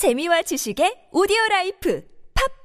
재미와 지식의 오디오 라이프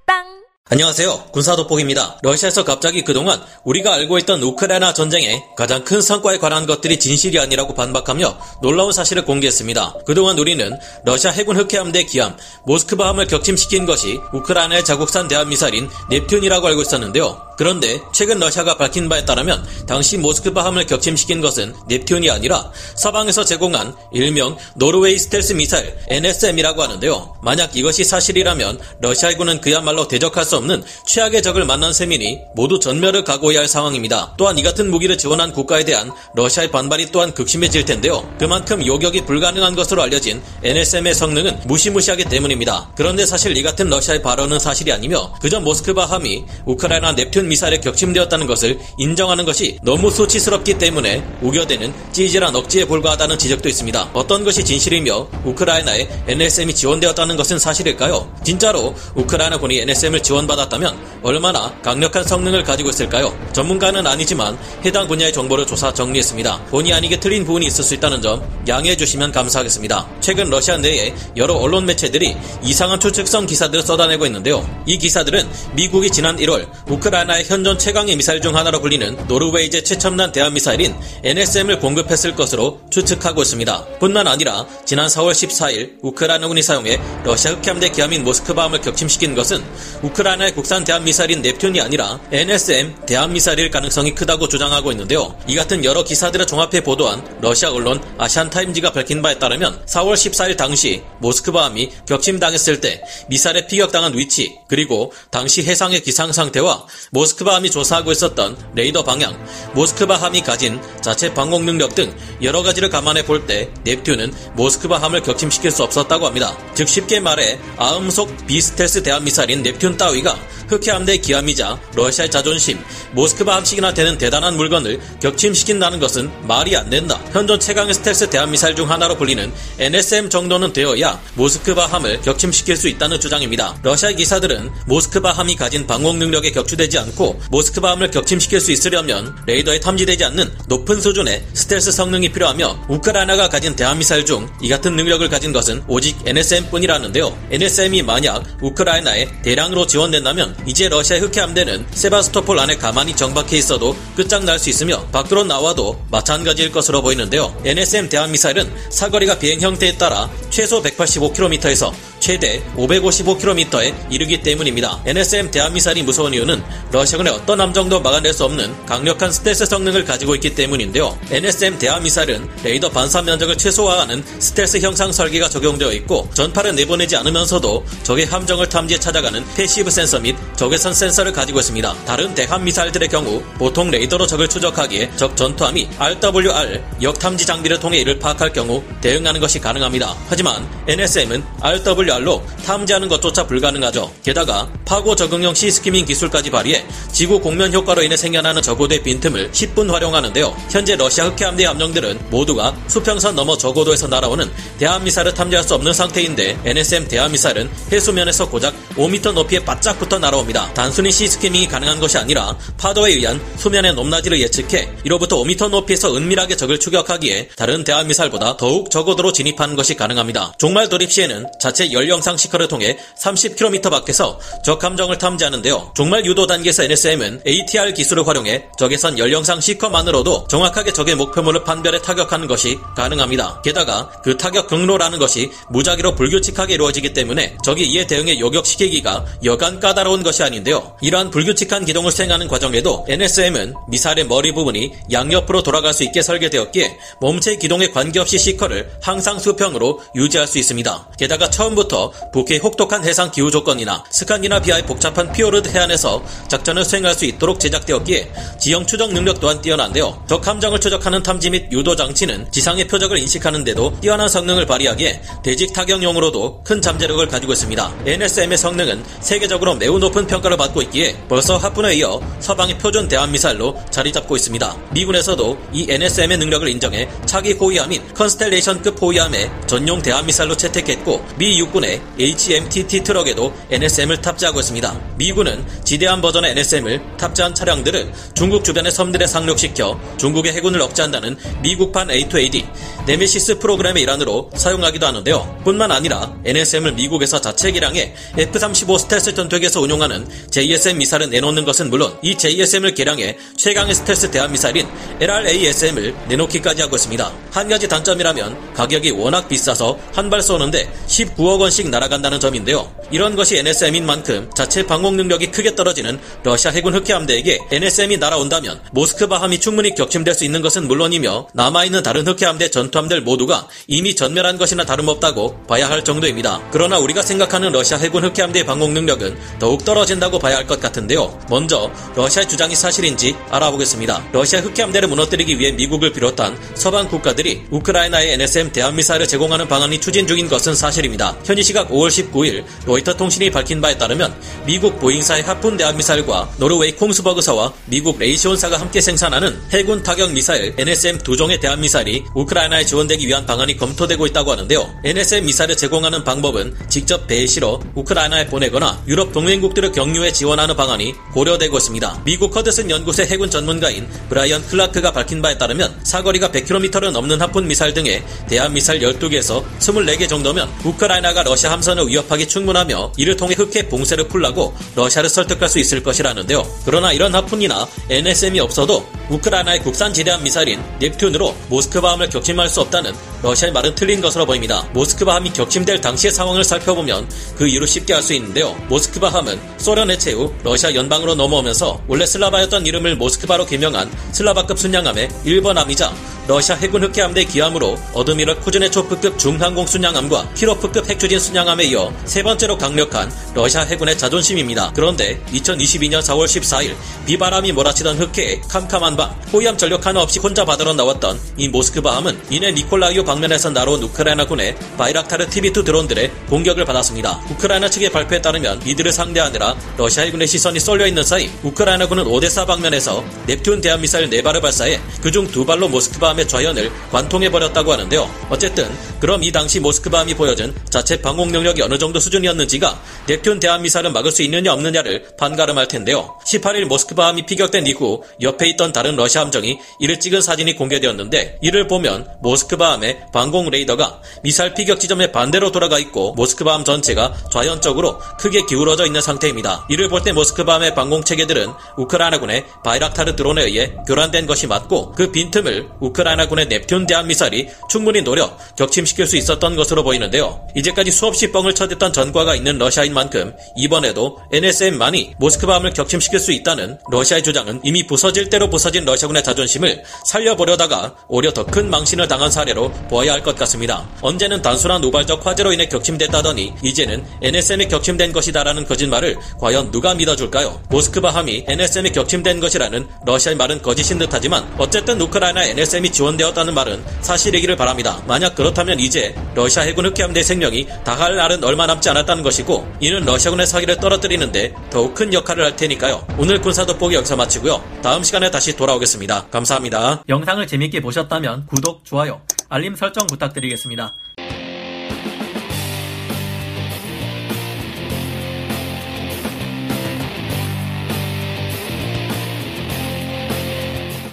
팟빵 안녕하세요. 군사돋보기입니다. 러시아에서 갑자기 그동안 우리가 알고 있던 우크라이나 전쟁의 가장 큰 성과에 관한 것들이 진실이 아니라고 반박하며 놀라운 사실을 공개했습니다. 그동안 우리는 러시아 해군 흑해함대 기함 모스크바함을 격침시킨 것이 우크라이나의 자국산 대함미사일인 넵튠이라고 알고 있었는데요. 그런데 최근 러시아가 밝힌 바에 따르면 당시 모스크바 함을 격침시킨 것은 넵튠이 아니라 서방에서 제공한 일명 노르웨이 스텔스 미사일 NSM이라고 하는데요. 만약 이것이 사실이라면 러시아 해군은 그야말로 대적할 수 없는 최악의 적을 만난 셈이니 모두 전멸을 각오해야 할 상황입니다. 또한 이 같은 무기를 지원한 국가에 대한 러시아의 반발이 또한 극심해질 텐데요. 그만큼 요격이 불가능한 것으로 알려진 NSM의 성능은 무시무시하기 때문입니다. 그런데 사실 이 같은 러시아의 발언은 사실이 아니며 그저 모스크바 함이 우크라이나 넵튠 미사일에 격침되었다는 것을 인정하는 것이 너무 수치스럽기 때문에 우겨대는 찌질한 억지에 불과하다는 지적도 있습니다. 어떤 것이 진실이며 우크라이나에 NSM이 지원되었다는 것은 사실일까요? 진짜로 우크라이나군이 NSM을 지원받았다면 얼마나 강력한 성능을 가지고 있을까요? 전문가는 아니지만 해당 분야의 정보를 조사 정리했습니다. 본의 아니게 틀린 부분이 있을 수 있다는 점 양해해 주시면 감사하겠습니다. 최근 러시아 내에 여러 언론 매체들이 이상한 추측성 기사들을 쏟아내고 있는데요. 이 기사들은 미국이 지난 1월 우크라이나 우크라이나의 현존 최강의 미사일 중 하나로 불리는 노르웨이제 최첨단 대한 미사일인 NSM을 공급했을 것으로 추측하고 있습니다. 뿐만 아니라 지난 4월 14일 우크라이나군이 사용해 러시아 흑해함대 기함인 모스크바함을 격침시킨 것은 우크라이나의 국산 대함 미사일인 넵튠이 아니라 NSM 대함 미사일일 가능성이 크다고 주장하고 있는데요. 이 같은 여러 기사들을 종합해 보도한 러시아 언론 아시안 타임즈가 밝힌 바에 따르면 4월 14일 당시 모스크바함이 격침당했을 때 미사일에 피격당한 위치 그리고 당시 해상의 기상 상태와 모스크바함이 조사하고 있었던 레이더 방향, 모스크바함이 가진 자체 방공 능력 등 여러 가지를 감안해 볼 때 넵튠은 모스크바함을 격침시킬 수 없었다고 합니다. 즉 쉽게 말해 아음속 비스텔스 대함미사일인 넵튠 따위가 흑해함대 기함이자 러시아의 자존심, 모스크바 함씩이나 되는 대단한 물건을 격침시킨다는 것은 말이 안 된다. 현존 최강의 스텔스 대함미사일 중 하나로 불리는 NSM 정도는 되어야 모스크바 함을 격침시킬 수 있다는 주장입니다. 러시아 기사들은 모스크바 함이 가진 방공 능력에 격추되지 않고 모스크바 함을 격침시킬 수 있으려면 레이더에 탐지되지 않는 높은 수준의 스텔스 성능이 필요하며 우크라이나가 가진 대함미사일 중 이 같은 능력을 가진 것은 오직 NSM뿐이라는데요. NSM이 만약 우크라이나에 대량으로 지원된다면 이제 러시아 흑해함대는 세바스토폴 안에 가만히 정박해 있어도 끝장날 수 있으며 밖으로 나와도 마찬가지일 것으로 보이는데요. NSM 대함미사일은 사거리가 비행 형태에 따라 최소 185km에서 최대 555km에 이르기 때문입니다. NSM 대함미사일이 무서운 이유는 러시아군의 어떤 함정도 막아낼 수 없는 강력한 스텔스 성능을 가지고 있기 때문인데요. NSM 대함미사일은 레이더 반사 면적을 최소화하는 스텔스 형상 설계가 적용되어 있고 전파를 내보내지 않으면서도 적의 함정을 탐지해 찾아가는 passive 센서 및 적외선 센서를 가지고 있습니다. 다른 대함 미사일들의 경우 보통 레이더로 적을 추적하기에 적 전투함이 RWR 역탐지 장비를 통해 이를 파악할 경우 대응하는 것이 가능합니다. 하지만 NSM은 RWR로 역탐지하는 것조차 불가능하죠. 게다가 파고 적응형 sea skimming 기술까지 발휘해 지구 공면 효과로 인해 생겨나는 저고도의 빈틈을 10분 활용하는데요. 현재 러시아 흑해함대 함정들은 모두가 수평선 넘어 저고도에서 날아오는 대한미사일을 탐지할 수 없는 상태인데 NSM 대한미사일은 해수면에서 고작 5m 높이에 바짝 붙어 날아옵니다. 단순히 시스키밍이 가능한 것이 아니라 파도에 의한 수면의 높낮이를 예측해 이로부터 5m 높이에서 은밀하게 적을 추격하기에 다른 대한미사일보다 더욱 저고도로 진입하는 것이 가능합니다. 종말 돌입 시에는 자체 열 영상 시커를 통해 30km 밖에서 적 함정을 탐지하는데요. 종말 유도 단계에서 NSM은 ATR 기술을 활용해 적외선 열영상 시커만으로도 정확하게 적의 목표물을 판별해 타격하는 것이 가능합니다. 게다가 그 타격 경로라는 것이 무작위로 불규칙하게 이루어지기 때문에 적이 이에 대응해 요격시키기가 여간 까다로운 것이 아닌데요. 이러한 불규칙한 기동을 수행하는 과정에도 NSM은 미사일의 머리 부분이 양옆으로 돌아갈 수 있게 설계되었기에 몸체 기동에 관계없이 seeker를 항상 수평으로 유지할 수 있습니다. 게다가 처음부터 때부터 북해의 혹독한 해상 기후 조건이나 스칸디나비아의 복잡한 피오르드 해안에서 작전을 수행할 수 있도록 제작되었기에 지형 추적 능력 또한 뛰어난데요. 적 함정을 추적하는 탐지 및 유도 장치는 지상의 표적을 인식하는 데도 뛰어난 성능을 발휘하기에 대지 타격용으로도 큰 잠재력을 가지고 있습니다. NSM의 성능은 세계적으로 매우 높은 평가를 받고 있기에 벌써 하푼에 이어 서방의 표준 대함미사일로 자리 잡고 있습니다. 미군에서도 이 NSM의 능력을 인정해 차기 호위함인 컨스텔레이션급 호위함의 전용 대함미사일로 채택했고 미 육군의 미군의 HEMTT 트럭에도 NSM을 탑재하고 있습니다. 미군은 지대함 버전의 NSM을 탑재한 차량들을 중국 주변의 섬들에 상륙시켜 중국의 해군을 억제한다는 미국판 A2AD 네메시스 프로그램의 일환으로 사용하기도 하는데요. 뿐만 아니라 NSM을 미국에서 자체 개량해 F-35 스텔스 전투기에서 운용하는 JSM 미사일을 내놓는 것은 물론 이 JSM을 개량해 최강의 스텔스 대함 미사일인 LRASM을 내놓기까지 하고 있습니다. 한 가지 단점이라면 가격이 워낙 비싸서 한 발 쏘는데 19억 원씩 날아간다는 점인데요. 이런 것이 NSM인 만큼 자체 방공 능력이 크게 떨어지는 러시아 해군 흑해함대에게 NSM이 날아온다면 모스크바 함이 충분히 격침될 수 있는 것은 물론이며 남아있는 다른 흑해함대 전투 함들 모두가 이미 전멸한 것이나 다름없다고 봐야 할 정도입니다. 그러나 우리가 생각하는 러시아 해군 흑해함대의 방공 능력은 더욱 떨어진다고 봐야 할 것 같은데요. 먼저 러시아의 주장이 사실인지 알아보겠습니다. 러시아 흑해함대를 무너뜨리기 위해 미국을 비롯한 서방 국가들이 우크라이나에 NSM 대한미사일을 제공하는 방안이 추진 중인 것은 사실입니다. 현지 시각 5월 19일 로이터 통신이 밝힌 바에 따르면 미국 보잉사의 하푼 대함미사일과 노르웨이 콩스버그사와 미국 레이시온사가 함께 생산하는 해군 타격 미사일 NSM 두 종의 대함미사일이 우크라이나 에 지원되기 위한 방안이 검토되고 있다고 하는데요. NSM 미사일을 제공하는 방법은 직접 배에 실어 우크라이나에 보내거나 유럽 동맹국들을 경유해 지원하는 방안이 고려되고 있습니다. 미국 허드슨 연구소의 해군 전문가인 브라이언 클라크가 밝힌 바에 따르면 사거리가 100km를 넘는 하푼 미사일 등의 대함 미사일 12개에서 24개 정도면 우크라이나가 러시아 함선을 위협하기 충분하며 이를 통해 흑해 봉쇄를 풀라고 러시아를 설득할 수 있을 것이라는데요. 그러나 이런 하푼이나 NSM이 없어도 우크라이나의 국산 지대함 미사일인 넵튠으로 모스크바함을 격침할 수 없다는 러시아의 말은 틀린 것으로 보입니다. 모스크바 함이 격침될 당시의 상황을 살펴보면 그 이유를 쉽게 알 수 있는데요. 모스크바 함은 소련 해체 후 러시아 연방으로 넘어오면서 원래 슬라바였던 이름을 모스크바로 개명한 슬라바급 순양함의 1번함이자 러시아 해군 흑해함대 기함으로 어드미럴 쿠즈네초프급 중항공 순양함과 키로프급 핵추진 순양함에 이어 세 번째로 강력한 러시아 해군의 자존심입니다. 그런데 2022년 4월 14일 비바람이 몰아치던 흑해의 캄캄한 밤 호위함 전력 하나 없이 혼자 바다로 나왔던 이 모스크바함은 이내 니콜라이우 방면에서 날아온 우크라이나군의 바이락타르 TB2 드론들의 공격을 받았습니다. 우크라이나 측의 발표에 따르면 이들을 상대하느라 러시아 해군의 시선이 쏠려 있는 사이 우크라이나군은 오데사 방면에서 넵튠 대한미사일 4발을 발사해 그중 2발로 모스크바 모스크바함의 좌연을 관통해버렸다고 하는데요. 어쨌든 그럼 이 당시 모스크바함이 보여준 자체 방공 능력이 어느 정도 수준이었는지가 넵튠 대한미사를 막을 수 있느냐 없느냐를 판가름할 텐데요. 18일 모스크바함이 피격된 이후 옆에 있던 다른 러시아 함정이 이를 찍은 사진이 공개되었는데 이를 보면 모스크바함의 방공 레이더가 미사일 피격 지점에 반대로 돌아가 있고 모스크바함 전체가 좌연적으로 크게 기울어져 있는 상태입니다. 이를 볼 때 모스크바함의 방공 체계들은 우크라이나군의 바이락타르 드론에 의해 교란된 것이 맞고 그 빈틈을 우크라이나군의 넵튠 대한 미사일이 충분히 노려 격침시킬 수 있었던 것으로 보이는데요. 이제까지 수없이 뻥을 쳐댔던 전과가 있는 러시아인 만큼 이번에도 NSM만이 모스크바함을 격침시킬 수 있다는 러시아의 주장은 이미 부서질 대로 부서진 러시아군의 자존심을 살려보려다가 오히려 더 큰 망신을 당한 사례로 보아야 할 것 같습니다. 언제는 단순한 우발적 화재로 인해 격침됐다더니 이제는 NSM이 격침된 것이다라는 거짓말을 과연 누가 믿어줄까요? 모스크바함이 NSM이 격침된 것이라는 러시아의 말은 거짓인 듯하지만 어쨌든 우크라이나 NSM이 지원되었다는 말은 사실이기를 바랍니다. 만약 그렇다면 이제 러시아 해군 흑해함대 생명이 다할 날은 얼마 남지 않았다는 것이고 이는 러시아군의 사기를 떨어뜨리는데 더욱 큰 역할을 할 테니까요. 오늘 군사 돋보기 여기서 마치고요. 다음 시간에 다시 돌아오겠습니다. 감사합니다. 영상을 재밌게 보셨다면 구독, 좋아요, 알림 설정 부탁드리겠습니다.